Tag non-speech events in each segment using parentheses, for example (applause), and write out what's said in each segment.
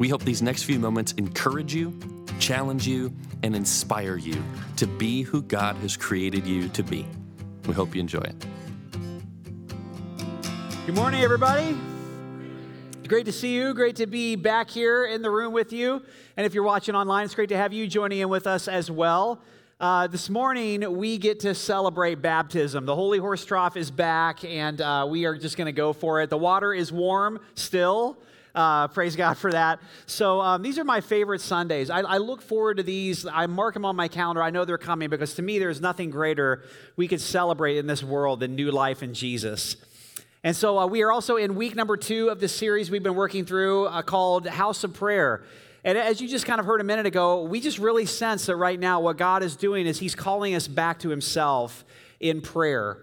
We hope these next few moments encourage you, challenge you, and inspire you to be who God has created you to be. We hope you enjoy it. Good morning, everybody. Great to see you. Great to be back here in the room with you. And if you're watching online, it's great to have you joining in with us as well. Uh, this morning, we get to celebrate baptism. The Holy Horse Trough is back, and uh, we are just going to go for it. The water is warm still. Uh, praise God for that. So um, these are my favorite Sundays. I, I, look forward to these. I mark them on my calendar. I know they're coming because to me, there's nothing greater we could celebrate in this world than new life in Jesus. And so uh, we are also in week number two of the series we've been working through uh, called House of Prayer. And as you just kind of heard a minute ago, we just really sense that right now what God is doing is He's calling us back to Himself in prayer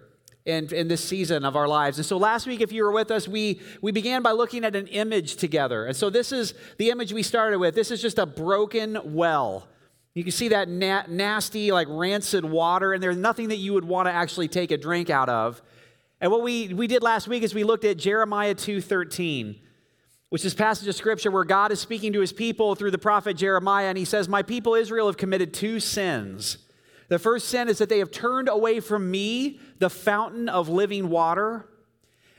in, in this season of our lives. And so last week, if you were with us, we, we began by looking at an image together. And so this is the image we started with. This is just a broken well. You can see that na- nasty, like rancid water, and there's nothing that you would want to actually take a drink out of. And what we, we did last week is we looked at Jeremiah 2.13, which is passage of scripture where God is speaking to his people through the prophet Jeremiah, and he says, My people Israel have committed two sins. The first sin is that they have turned away from me, the fountain of living water.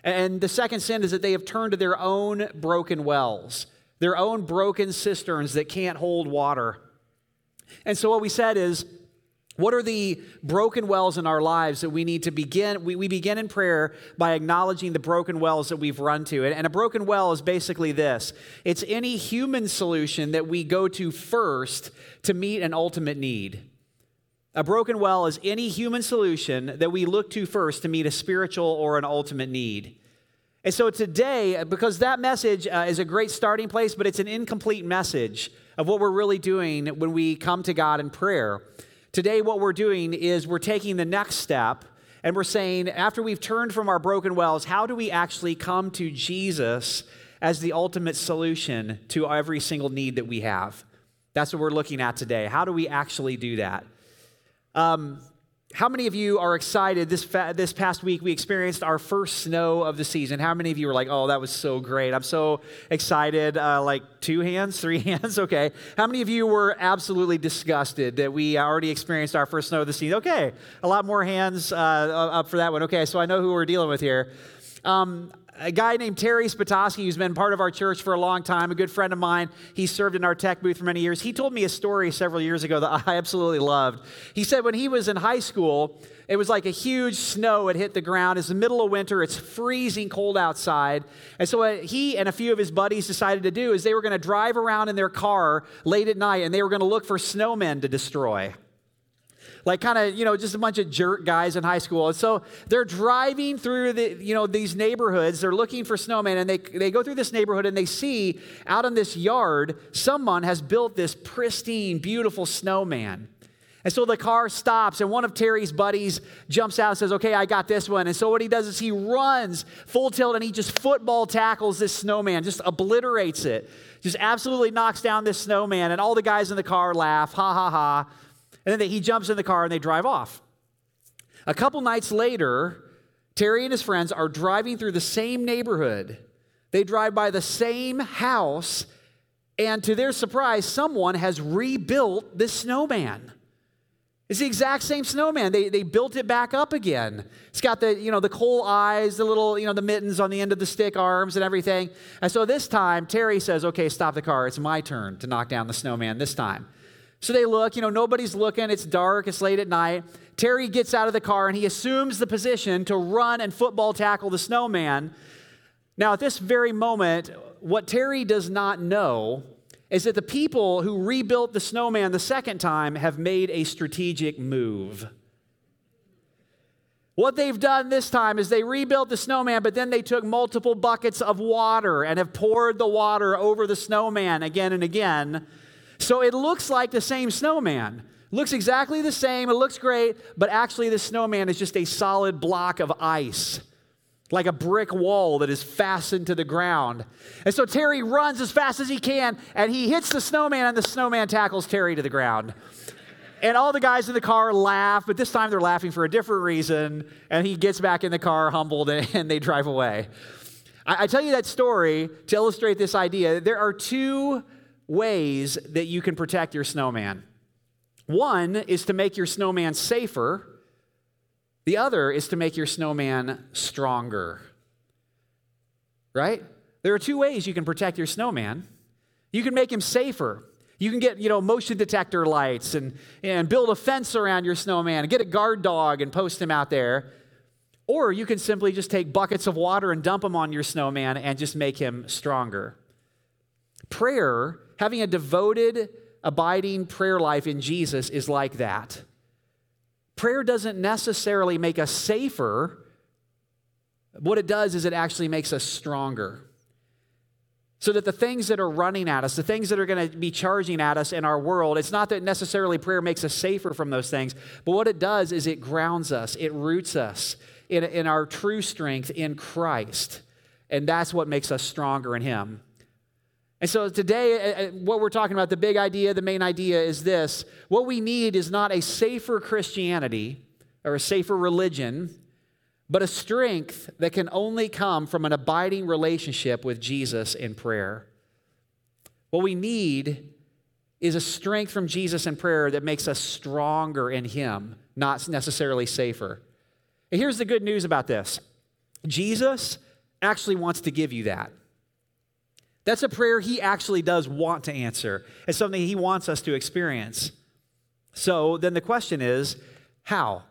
And the second sin is that they have turned to their own broken wells, their own broken cisterns that can't hold water. And so, what we said is, what are the broken wells in our lives that we need to begin? We, we begin in prayer by acknowledging the broken wells that we've run to. And, and a broken well is basically this it's any human solution that we go to first to meet an ultimate need. A broken well is any human solution that we look to first to meet a spiritual or an ultimate need. And so today, because that message uh, is a great starting place, but it's an incomplete message of what we're really doing when we come to God in prayer. Today, what we're doing is we're taking the next step and we're saying, after we've turned from our broken wells, how do we actually come to Jesus as the ultimate solution to every single need that we have? That's what we're looking at today. How do we actually do that? Um, how many of you are excited? This, fa- this past week, we experienced our first snow of the season. How many of you were like, oh, that was so great? I'm so excited. Uh, like two hands, (laughs) three hands? Okay. How many of you were absolutely disgusted that we already experienced our first snow of the season? Okay. A lot more hands uh, up for that one. Okay. So I know who we're dealing with here. Um, a guy named Terry Spatoski, who's been part of our church for a long time, a good friend of mine. He served in our tech booth for many years. He told me a story several years ago that (laughs) I absolutely loved. He said when he was in high school, it was like a huge snow had hit the ground. It's the middle of winter. It's freezing cold outside. And so what he and a few of his buddies decided to do is they were going to drive around in their car late at night and they were going to look for snowmen to destroy like kind of, you know, just a bunch of jerk guys in high school. And so they're driving through the, you know, these neighborhoods. They're looking for snowmen and they, they go through this neighborhood and they see out in this yard, someone has built this pristine, beautiful snowman. And so the car stops, and one of Terry's buddies jumps out and says, Okay, I got this one. And so what he does is he runs full tilt and he just football tackles this snowman, just obliterates it, just absolutely knocks down this snowman. And all the guys in the car laugh, ha ha ha. And then he jumps in the car and they drive off. A couple nights later, Terry and his friends are driving through the same neighborhood. They drive by the same house, and to their surprise, someone has rebuilt this snowman. It's the exact same snowman. They, they built it back up again. It's got the, you know, the coal eyes, the little, you know, the mittens on the end of the stick arms and everything. And so this time, Terry says, okay, stop the car. It's my turn to knock down the snowman this time. So they look, you know, nobody's looking, it's dark, it's late at night. Terry gets out of the car and he assumes the position to run and football tackle the snowman. Now, at this very moment, what Terry does not know is that the people who rebuilt the snowman the second time have made a strategic move. What they've done this time is they rebuilt the snowman, but then they took multiple buckets of water and have poured the water over the snowman again and again So it looks like the same snowman. Looks exactly the same, it looks great, but actually, the snowman is just a solid block of ice, like a brick wall that is fastened to the ground. And so Terry runs as fast as he can, and he hits the snowman, and the snowman tackles Terry to the ground. And all the guys in the car laugh, but this time they're laughing for a different reason. And he gets back in the car humbled (laughs) and they drive away. I, tell you that story to illustrate this idea. There are two ways that you can protect your snowman. One is to make your snowman safer, the other is to make your snowman stronger. Right? There are two ways you can protect your snowman. You can make him safer. You can get, you know, motion detector lights and, and build a fence around your snowman and get a guard dog and post him out there. Or you can simply just take buckets of water and dump them on your snowman and just make him stronger. Prayer, having a devoted, abiding prayer life in Jesus is like that. Prayer doesn't necessarily make us safer. What it does is it actually makes us stronger. So that the things that are running at us, the things that are going to be charging at us in our world, it's not that necessarily prayer makes us safer from those things, but what it does is it grounds us, it roots us in, in our true strength in Christ. And that's what makes us stronger in Him. And so today, uh, uh, what we're talking about, the big idea, the main idea is this what we need is not a safer Christianity or a safer religion but a strength that can only come from an abiding relationship with Jesus in prayer. What we need is a strength from Jesus in prayer that makes us stronger in Him, not necessarily safer. And here's the good news about this Jesus actually wants to give you that. That's a prayer He actually does want to answer. It's something He wants us to experience. So then the question is how?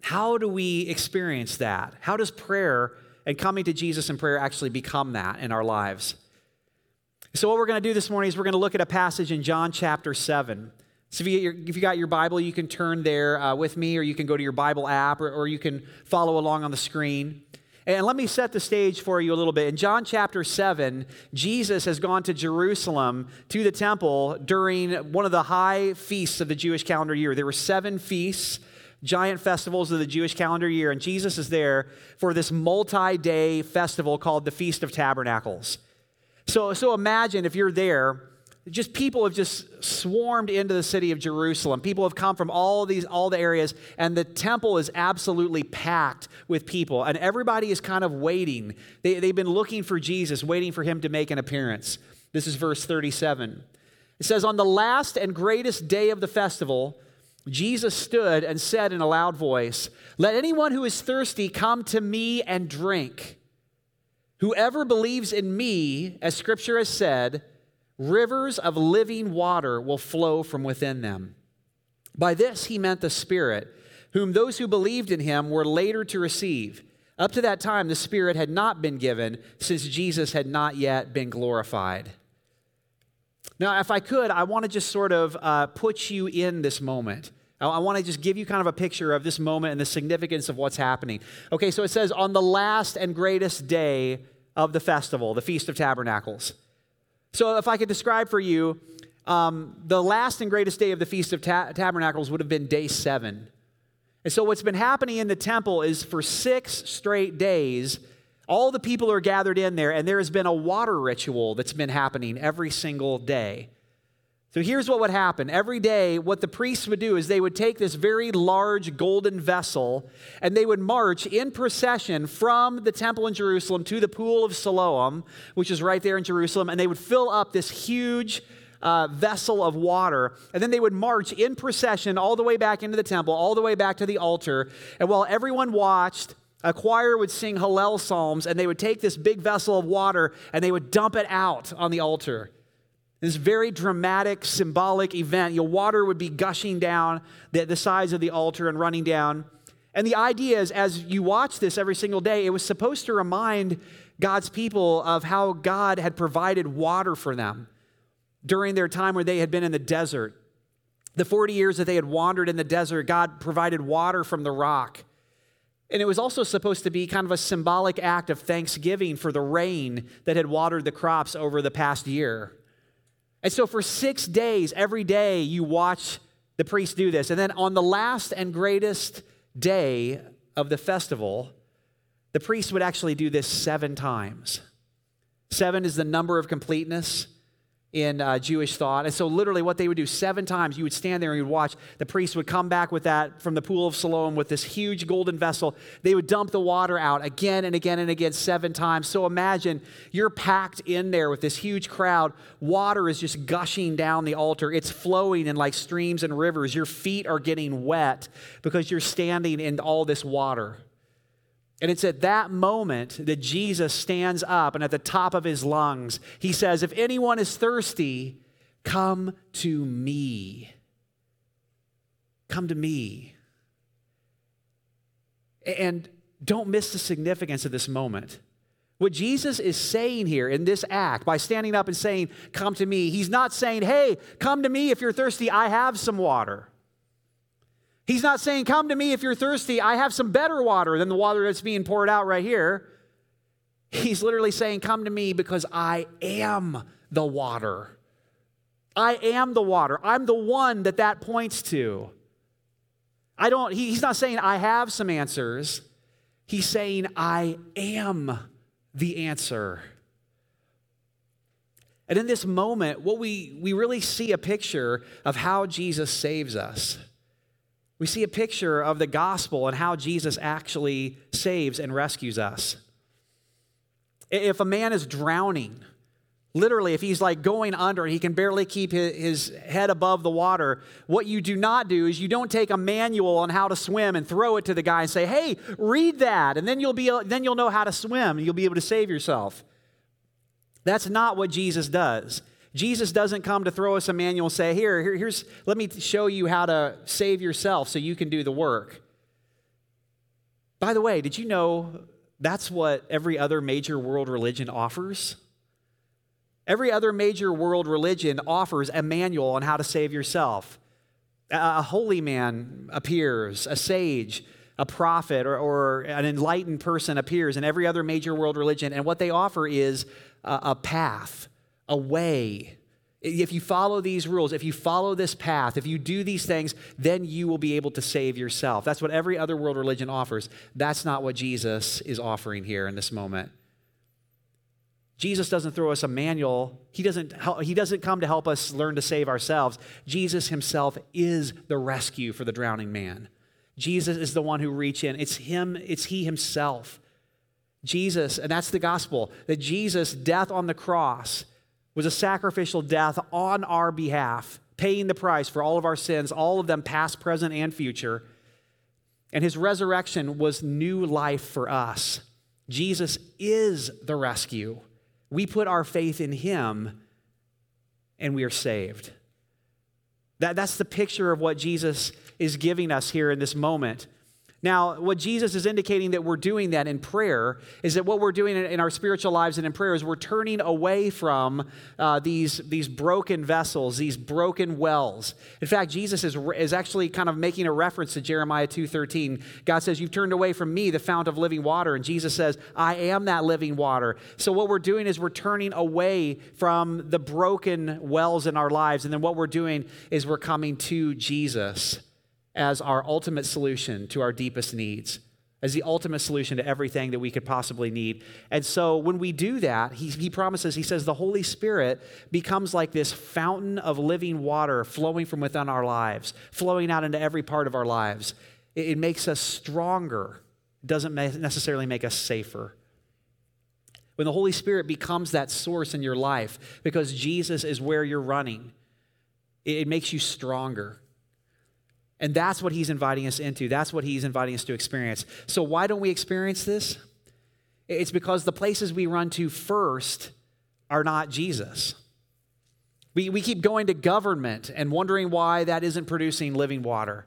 How do we experience that? How does prayer and coming to Jesus in prayer actually become that in our lives? So, what we're going to do this morning is we're going to look at a passage in John chapter 7. So, if you, your, if you got your Bible, you can turn there uh, with me, or you can go to your Bible app, or, or you can follow along on the screen. And let me set the stage for you a little bit. In John chapter 7, Jesus has gone to Jerusalem to the temple during one of the high feasts of the Jewish calendar year. There were seven feasts giant festivals of the Jewish calendar year, and Jesus is there for this multi day festival called the Feast of Tabernacles. So, so imagine if you're there, just people have just swarmed into the city of Jerusalem. People have come from all these all the areas and the temple is absolutely packed with people and everybody is kind of waiting. They, they've been looking for Jesus, waiting for him to make an appearance. This is verse 37. It says on the last and greatest day of the festival, Jesus stood and said in a loud voice, Let anyone who is thirsty come to me and drink. Whoever believes in me, as scripture has said, rivers of living water will flow from within them. By this he meant the Spirit, whom those who believed in him were later to receive. Up to that time, the Spirit had not been given, since Jesus had not yet been glorified. Now, if I could, I want to just sort of uh, put you in this moment. I, I want to just give you kind of a picture of this moment and the significance of what's happening. Okay, so it says, on the last and greatest day of the festival, the Feast of Tabernacles. So, if I could describe for you, um, the last and greatest day of the Feast of Ta- Tabernacles would have been day seven. And so, what's been happening in the temple is for six straight days, all the people are gathered in there, and there has been a water ritual that's been happening every single day. So here's what would happen. Every day, what the priests would do is they would take this very large golden vessel and they would march in procession from the temple in Jerusalem to the pool of Siloam, which is right there in Jerusalem, and they would fill up this huge uh, vessel of water. And then they would march in procession all the way back into the temple, all the way back to the altar. And while everyone watched, a choir would sing Hallel psalms, and they would take this big vessel of water and they would dump it out on the altar. This very dramatic, symbolic event. Your water would be gushing down the, the sides of the altar and running down. And the idea is, as you watch this every single day, it was supposed to remind God's people of how God had provided water for them during their time where they had been in the desert. The 40 years that they had wandered in the desert, God provided water from the rock. And it was also supposed to be kind of a symbolic act of thanksgiving for the rain that had watered the crops over the past year. And so for six days, every day, you watch the priest do this. And then on the last and greatest day of the festival, the priest would actually do this seven times. Seven is the number of completeness in uh, Jewish thought. And so, literally, what they would do seven times, you would stand there and you'd watch. The priest would come back with that from the pool of Siloam with this huge golden vessel. They would dump the water out again and again and again, seven times. So, imagine you're packed in there with this huge crowd. Water is just gushing down the altar, it's flowing in like streams and rivers. Your feet are getting wet because you're standing in all this water. And it's at that moment that Jesus stands up and at the top of his lungs, he says, If anyone is thirsty, come to me. Come to me. And don't miss the significance of this moment. What Jesus is saying here in this act, by standing up and saying, Come to me, he's not saying, Hey, come to me if you're thirsty, I have some water. He's not saying, Come to me if you're thirsty. I have some better water than the water that's being poured out right here. He's literally saying, Come to me because I am the water. I am the water. I'm the one that that points to. I don't, he, he's not saying I have some answers. He's saying I am the answer. And in this moment, what we, we really see a picture of how Jesus saves us. We see a picture of the gospel and how Jesus actually saves and rescues us. If a man is drowning, literally, if he's like going under and he can barely keep his head above the water, what you do not do is you don't take a manual on how to swim and throw it to the guy and say, "Hey, read that," and then you'll be then you'll know how to swim and you'll be able to save yourself. That's not what Jesus does. Jesus doesn't come to throw us a manual say, here, here, here's, let me show you how to save yourself so you can do the work. By the way, did you know that's what every other major world religion offers? Every other major world religion offers a manual on how to save yourself. A holy man appears, a sage, a prophet, or, or an enlightened person appears in every other major world religion, and what they offer is a, a path a way. If you follow these rules, if you follow this path, if you do these things, then you will be able to save yourself. That's what every other world religion offers. That's not what Jesus is offering here in this moment. Jesus doesn't throw us a manual. He doesn't, he doesn't come to help us learn to save ourselves. Jesus himself is the rescue for the drowning man. Jesus is the one who reach in. It's him, it's he himself. Jesus, and that's the gospel, that Jesus' death on the cross was a sacrificial death on our behalf, paying the price for all of our sins, all of them past, present, and future. And his resurrection was new life for us. Jesus is the rescue. We put our faith in him and we are saved. That, that's the picture of what Jesus is giving us here in this moment. Now, what Jesus is indicating that we're doing that in prayer is that what we're doing in, our spiritual lives and in prayer is we're turning away from uh, these, these broken vessels, these broken wells. In fact, Jesus is, is actually kind of making a reference to Jeremiah 2.13. God says, you've turned away from me, the fount of living water. And Jesus says, I am that living water. So what we're doing is we're turning away from the broken wells in our lives. And then what we're doing is we're coming to Jesus as our ultimate solution to our deepest needs, as the ultimate solution to everything that we could possibly need. And so when we do that, he, he promises, he says, the Holy Spirit becomes like this fountain of living water flowing from within our lives, flowing out into every part of our lives. It, it makes us stronger, doesn't necessarily make us safer. When the Holy Spirit becomes that source in your life, because Jesus is where you're running, it, it makes you stronger. And that's what he's inviting us into. That's what he's inviting us to experience. So, why don't we experience this? It's because the places we run to first are not Jesus. We, we keep going to government and wondering why that isn't producing living water.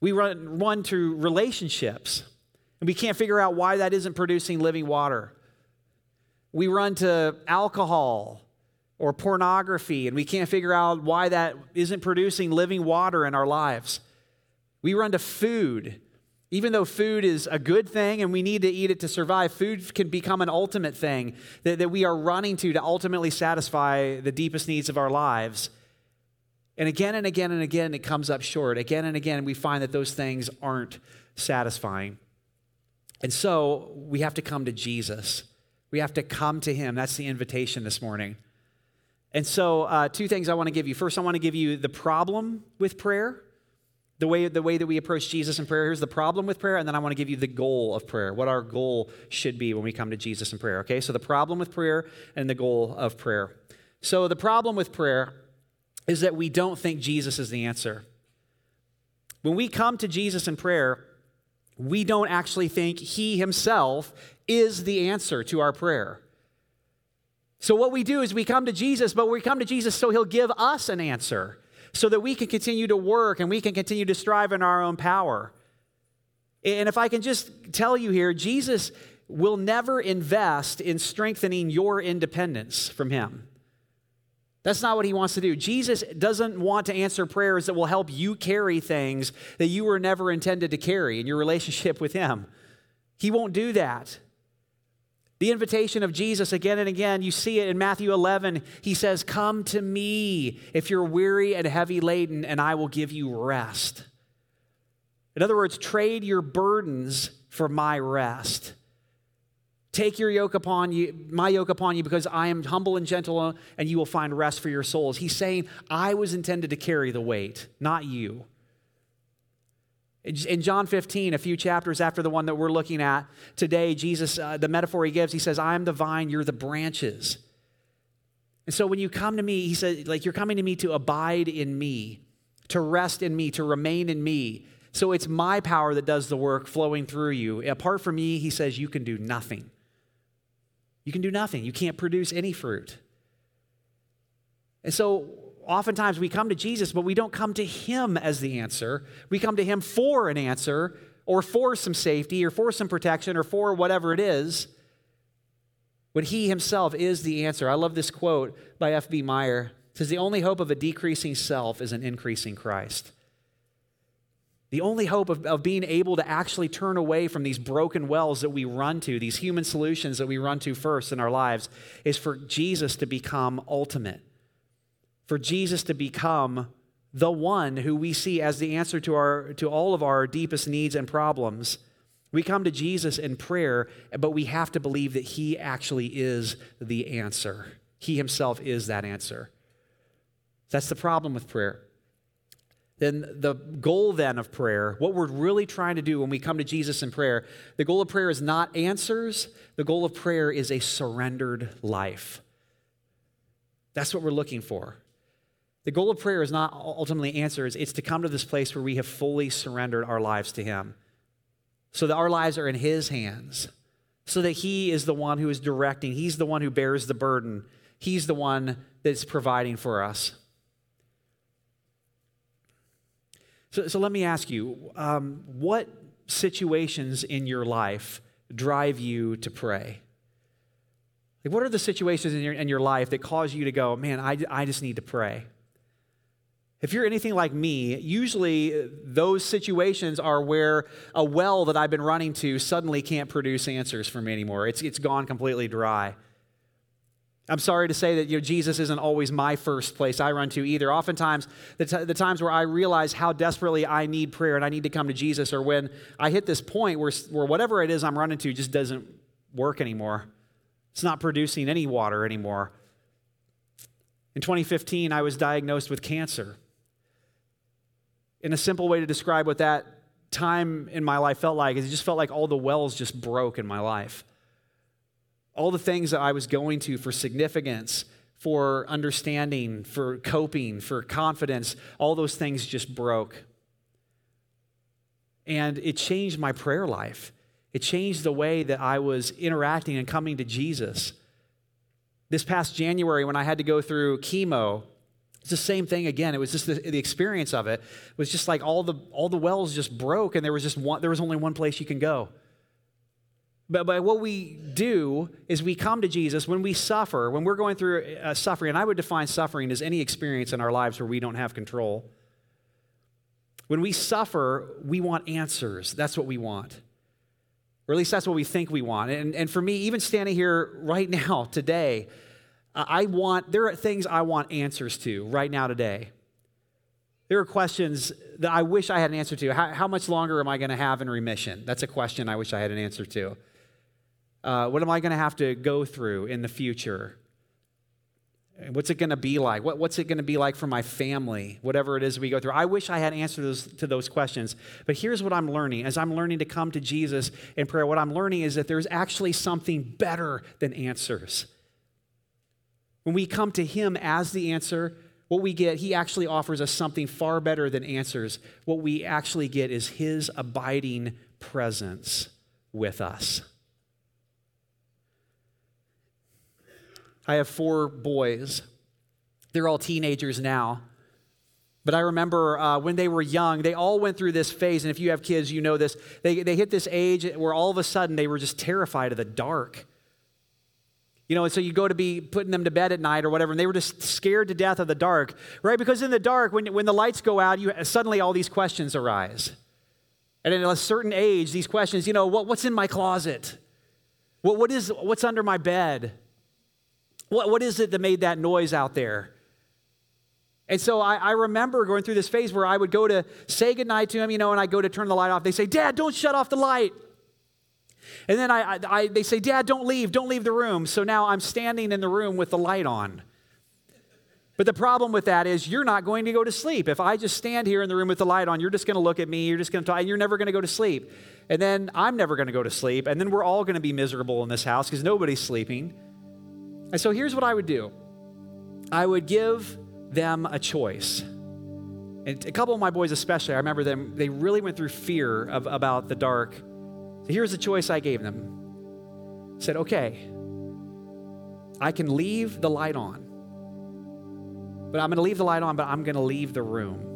We run, run to relationships and we can't figure out why that isn't producing living water. We run to alcohol or pornography, and we can't figure out why that isn't producing living water in our lives. We run to food Even though food is a good thing and we need to eat it to survive, food can become an ultimate thing that, that we are running to to ultimately satisfy the deepest needs of our lives. And again and again and again, it comes up short. Again and again, we find that those things aren't satisfying. And so we have to come to Jesus. We have to come to Him. That's the invitation this morning. And so, uh, two things I want to give you. First, I want to give you the problem with prayer the way, the way that we approach Jesus in prayer. Here's the problem with prayer, and then I want to give you the goal of prayer, what our goal should be when we come to Jesus in prayer. Okay, so the problem with prayer and the goal of prayer. So, the problem with prayer is that we don't think Jesus is the answer. When we come to Jesus in prayer, we don't actually think He Himself is the answer to our prayer. So, what we do is we come to Jesus, but we come to Jesus so He'll give us an answer so that we can continue to work and we can continue to strive in our own power. And if I can just tell you here, Jesus will never invest in strengthening your independence from Him. That's not what he wants to do. Jesus doesn't want to answer prayers that will help you carry things that you were never intended to carry in your relationship with him. He won't do that. The invitation of Jesus again and again, you see it in Matthew 11. He says, Come to me if you're weary and heavy laden, and I will give you rest. In other words, trade your burdens for my rest. Take your yoke upon you, my yoke upon you, because I am humble and gentle, and you will find rest for your souls. He's saying, I was intended to carry the weight, not you. In John 15, a few chapters after the one that we're looking at today, Jesus, uh, the metaphor he gives, he says, I am the vine, you're the branches. And so when you come to me, he said, like, you're coming to me to abide in me, to rest in me, to remain in me. So it's my power that does the work flowing through you. Apart from me, he says, you can do nothing. You can do nothing. You can't produce any fruit. And so oftentimes we come to Jesus, but we don't come to Him as the answer. We come to Him for an answer or for some safety or for some protection or for whatever it is. When He Himself is the answer. I love this quote by F.B. Meyer. It says, The only hope of a decreasing self is an increasing Christ. The only hope of, of being able to actually turn away from these broken wells that we run to, these human solutions that we run to first in our lives, is for Jesus to become ultimate for Jesus to become the one who we see as the answer to, our, to all of our deepest needs and problems. We come to Jesus in prayer, but we have to believe that He actually is the answer. He Himself is that answer. That's the problem with prayer. Then the goal then of prayer, what we're really trying to do when we come to Jesus in prayer, the goal of prayer is not answers. The goal of prayer is a surrendered life. That's what we're looking for. The goal of prayer is not ultimately answers, it's to come to this place where we have fully surrendered our lives to Him. So that our lives are in His hands. So that He is the one who is directing, He's the one who bears the burden, He's the one that's providing for us. So, so let me ask you um, what situations in your life drive you to pray? Like, what are the situations in your, in your life that cause you to go, man, I, I just need to pray? If you're anything like me, usually uh, those situations are where a well that I've been running to suddenly can't produce answers for me anymore. It's, it's gone completely dry. I'm sorry to say that you know, Jesus isn't always my first place I run to either. Oftentimes, the, t- the times where I realize how desperately I need prayer and I need to come to Jesus are when I hit this point where, where whatever it is I'm running to just doesn't work anymore. It's not producing any water anymore. In 2015, I was diagnosed with cancer. In a simple way to describe what that time in my life felt like is it just felt like all the wells just broke in my life. All the things that I was going to for significance, for understanding, for coping, for confidence, all those things just broke. And it changed my prayer life. It changed the way that I was interacting and coming to Jesus. This past January, when I had to go through chemo, it's the same thing again. It was just the, the, experience of it. It was just like all the all the wells just broke, and there was just one. There was only one place you can go. But, but what we do is we come to Jesus when we suffer, when we're going through uh, suffering. And I would define suffering as any experience in our lives where we don't have control. When we suffer, we want answers. That's what we want. Or at least that's what we think we want. And, and for me, even standing here right (laughs) now, today, I want, there are things I want answers to right now, today. There are questions that I wish I had an answer to. How, how much longer am I going to have in remission? That's a question I wish I had an answer to. Uh, what am I going to have to go through in the future? What's it going to be like? What, what's it going to be like for my family? Whatever it is we go through. I wish I had answers to those questions. But here's what I'm learning as I'm learning to come to Jesus in prayer. What I'm learning is that there's actually something better than answers. When we come to Him as the answer, what we get, He actually offers us something far better than answers. What we actually get is His abiding presence with us. I have four boys. They're all teenagers now. But I remember uh, when they were young, they all went through this phase. And if you have kids, you know this. They, they hit this age where all of a sudden they were just terrified of the dark. You know, and so you go to be putting them to bed at night or whatever, and they were just scared to death of the dark, right? Because in the dark, when, when the lights go out, you suddenly all these questions arise. And at a certain age, these questions, you know, what, what's in my closet? What, what is, what's under my bed? What, what is it that made that noise out there? And so I, I, remember going through this phase where I would go to say goodnight to him, you know, and I go to turn the light off. They say, Dad, don't shut off the light. And then I, I, they say, Dad, don't leave, don't leave the room. So now I'm standing in the room with the light on. But the problem with that is you're not going to go to sleep. If I just stand here in the room with the light on, you're just going to look at me, you're just going to talk, and you're never going to go to sleep. And then I'm never going to go to sleep. And then we're all going to be miserable in this house because nobody's sleeping. And so here's what I would do I would give them a choice. And a couple of my boys, especially, I remember them, they really went through fear of, about the dark. Here's the choice I gave them. I said, okay, I can leave the light on. But I'm going to leave the light on, but I'm going to leave the room.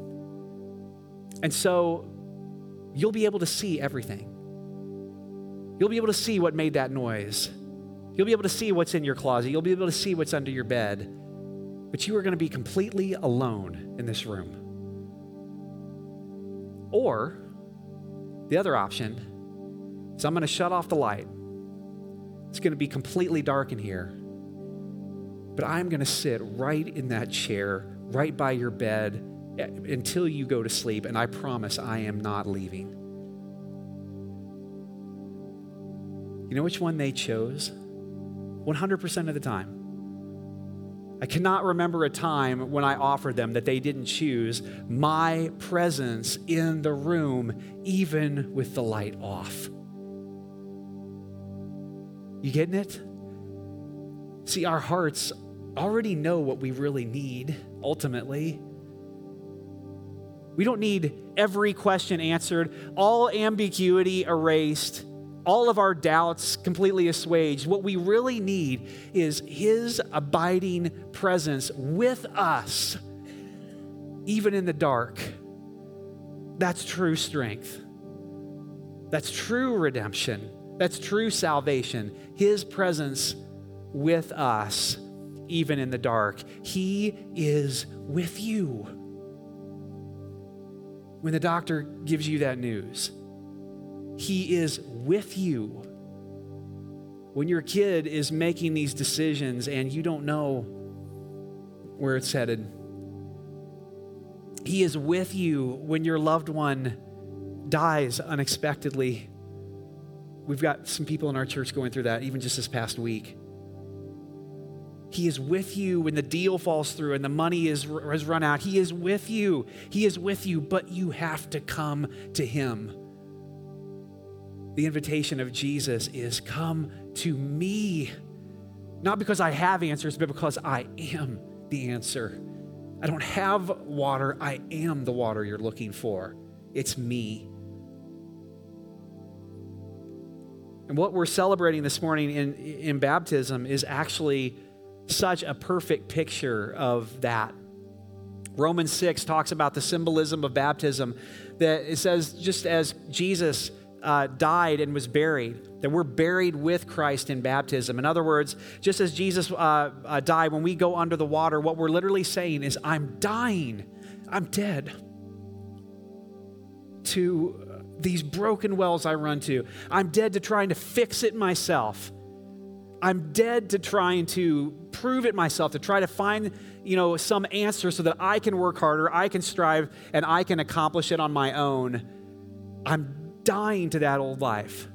And so you'll be able to see everything. You'll be able to see what made that noise. You'll be able to see what's in your closet. You'll be able to see what's under your bed. But you are going to be completely alone in this room. Or the other option is I'm going to shut off the light. It's going to be completely dark in here. But I'm going to sit right in that chair, right by your bed, eh, until you go to sleep. And I promise I am not leaving. You know which one they chose? 100% of the time. I cannot remember a time when I offered them that they didn't choose my presence in the room, even with the light off. You getting it? See, our hearts already know what we really need ultimately. We don't need every question answered, all ambiguity erased all of our doubts completely assuaged. What we really need is His abiding presence with us, even in the dark. That's true strength. That's true redemption. That's true salvation. His presence with us, even in the dark. He is with you. When the doctor gives you that news, he is with you. When your kid is making these decisions and you don't know where it's headed, He is with you when your loved one dies unexpectedly. We've got some people in our church going through that even just this past week. He is with you when the deal falls through and the money is, has run out. He is with you. He is with you, but you have to come to Him. The invitation of Jesus is come to me. Not because I have answers, but because I am the answer. I don't have water, I am the water you're looking for. It's me. And what we're celebrating this morning in, in baptism is actually such a perfect picture of that. Romans 6 talks about the symbolism of baptism, that it says, just as Jesus uh, died and was buried, that we're buried with Christ in baptism. In other words, just as Jesus uh, uh, died, when we go under the water, what we're literally saying is, I'm dying, I'm dead. to these broken wells I run to. I'm dead to trying to fix it myself. I'm dead to trying to prove it myself, to try to find, you know, some answer so that I can work harder, I can strive, and I can accomplish it on my own. I'm dying to that old life.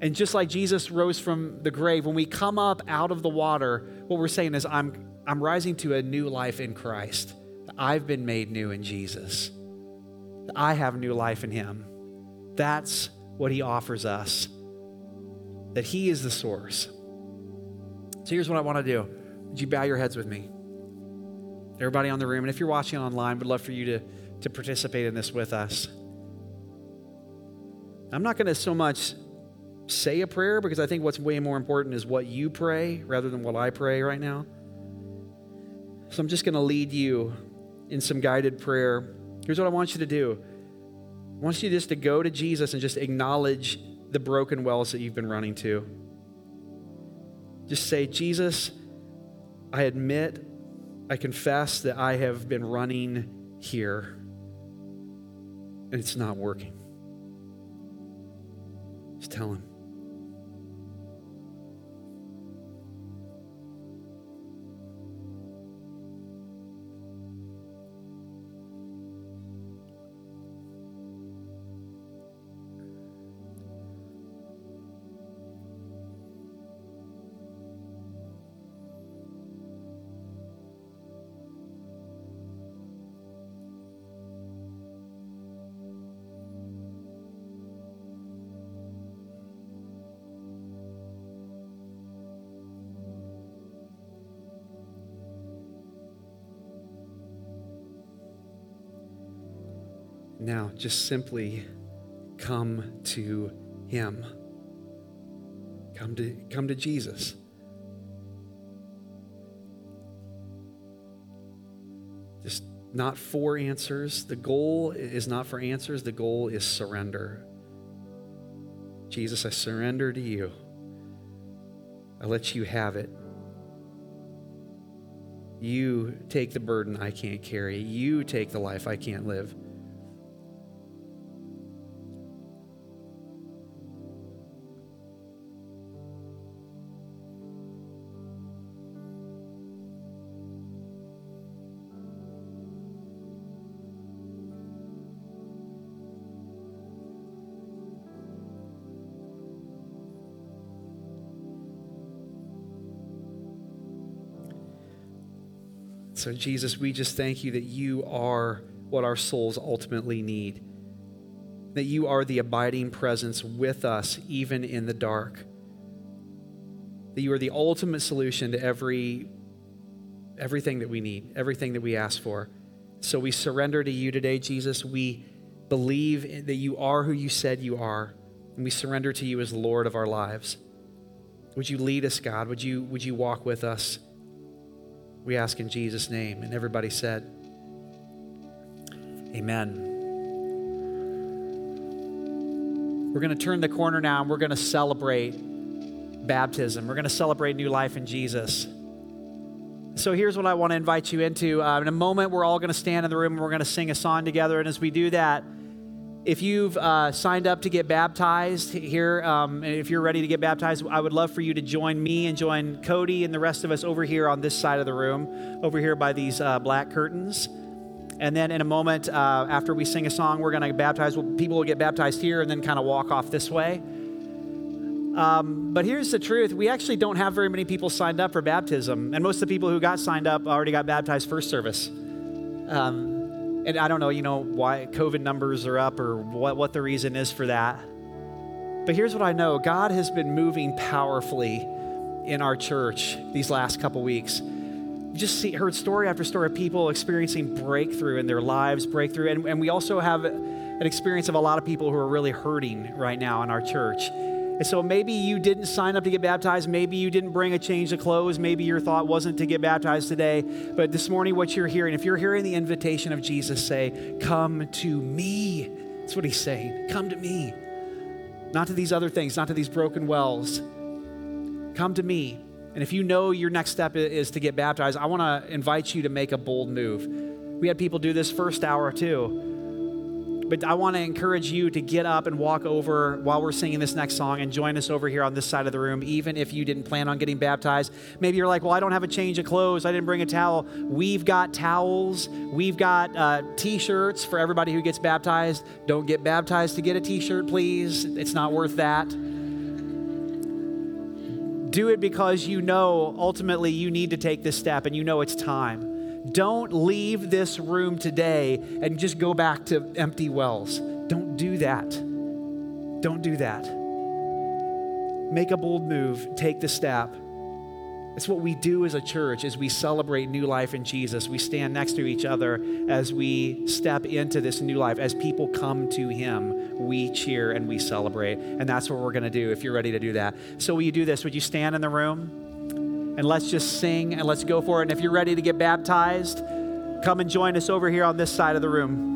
And just like Jesus rose from the grave, when we come up out of the water, what we're saying is, I'm, I'm rising to a new life in Christ. I've been made new in Jesus. I have new life in Him. That's what He offers us, that He is the source. So here's what I want to do. Would you bow your heads with me? Everybody on the room, and if you're watching online, would love for you to, to participate in this with us. I'm not going to so much say a prayer because I think what's way more important is what you pray rather than what I pray right now. So I'm just going to lead you in some guided prayer. Here's what I want you to do I want you just to go to Jesus and just acknowledge the broken wells that you've been running to. Just say, Jesus, I admit, I confess that I have been running here and it's not working. Just tell him. Just simply come to Him. Come to, come to Jesus. Just not for answers. The goal is not for answers, the goal is surrender. Jesus, I surrender to you. I let you have it. You take the burden I can't carry. You take the life I can't live. So, Jesus, we just thank you that you are what our souls ultimately need, that you are the abiding presence with us, even in the dark, that you are the ultimate solution to every, everything that we need, everything that we ask for. So, we surrender to you today, Jesus. We believe that you are who you said you are, and we surrender to you as Lord of our lives. Would you lead us, God? Would you, would you walk with us? We ask in Jesus' name. And everybody said, Amen. We're going to turn the corner now and we're going to celebrate baptism. We're going to celebrate new life in Jesus. So here's what I want to invite you into. Uh, in a moment, we're all going to stand in the room and we're going to sing a song together. And as we do that, if you've uh, signed up to get baptized here, um, if you're ready to get baptized, I would love for you to join me and join Cody and the rest of us over here on this side of the room, over here by these uh, black curtains. And then in a moment, uh, after we sing a song, we're going to baptize. Well, People will get baptized here and then kind of walk off this way. Um, but here's the truth we actually don't have very many people signed up for baptism. And most of the people who got signed up already got baptized first service. Um, and I don't know, you know, why COVID numbers are up or what, what the reason is for that. But here's what I know God has been moving powerfully in our church these last couple weeks. Just see, heard story after story of people experiencing breakthrough in their lives, breakthrough. And, and we also have an experience of a lot of people who are really hurting right now in our church. And so maybe you didn't sign up to get baptized. Maybe you didn't bring a change of clothes. Maybe your thought wasn't to get baptized today. But this morning, what you're hearing, if you're hearing the invitation of Jesus say, Come to me, that's what he's saying. Come to me. Not to these other things, not to these broken wells. Come to me. And if you know your next step is to get baptized, I want to invite you to make a bold move. We had people do this first hour too but I want to encourage you to get up and walk over while we're singing this next song and join us over here on this side of the room, even if you didn't plan on getting baptized. Maybe you're like, well, I don't have a change of clothes. I didn't bring a towel. We've got towels. We've got uh, t shirts for everybody who gets baptized. Don't get baptized to get a t shirt, please. It's not worth that. Do it because you know ultimately you need to take this step and you know it's time. Don't leave this room today and just go back to empty wells. Don't do that. Don't do that. Make a bold move, take the step. It's what we do as a church as we celebrate new life in Jesus. We stand next to each other as we step into this new life. As people come to him, we cheer and we celebrate. And that's what we're going to do if you're ready to do that. So will you do this? Would you stand in the room? And let's just sing and let's go for it. And if you're ready to get baptized, come and join us over here on this side of the room.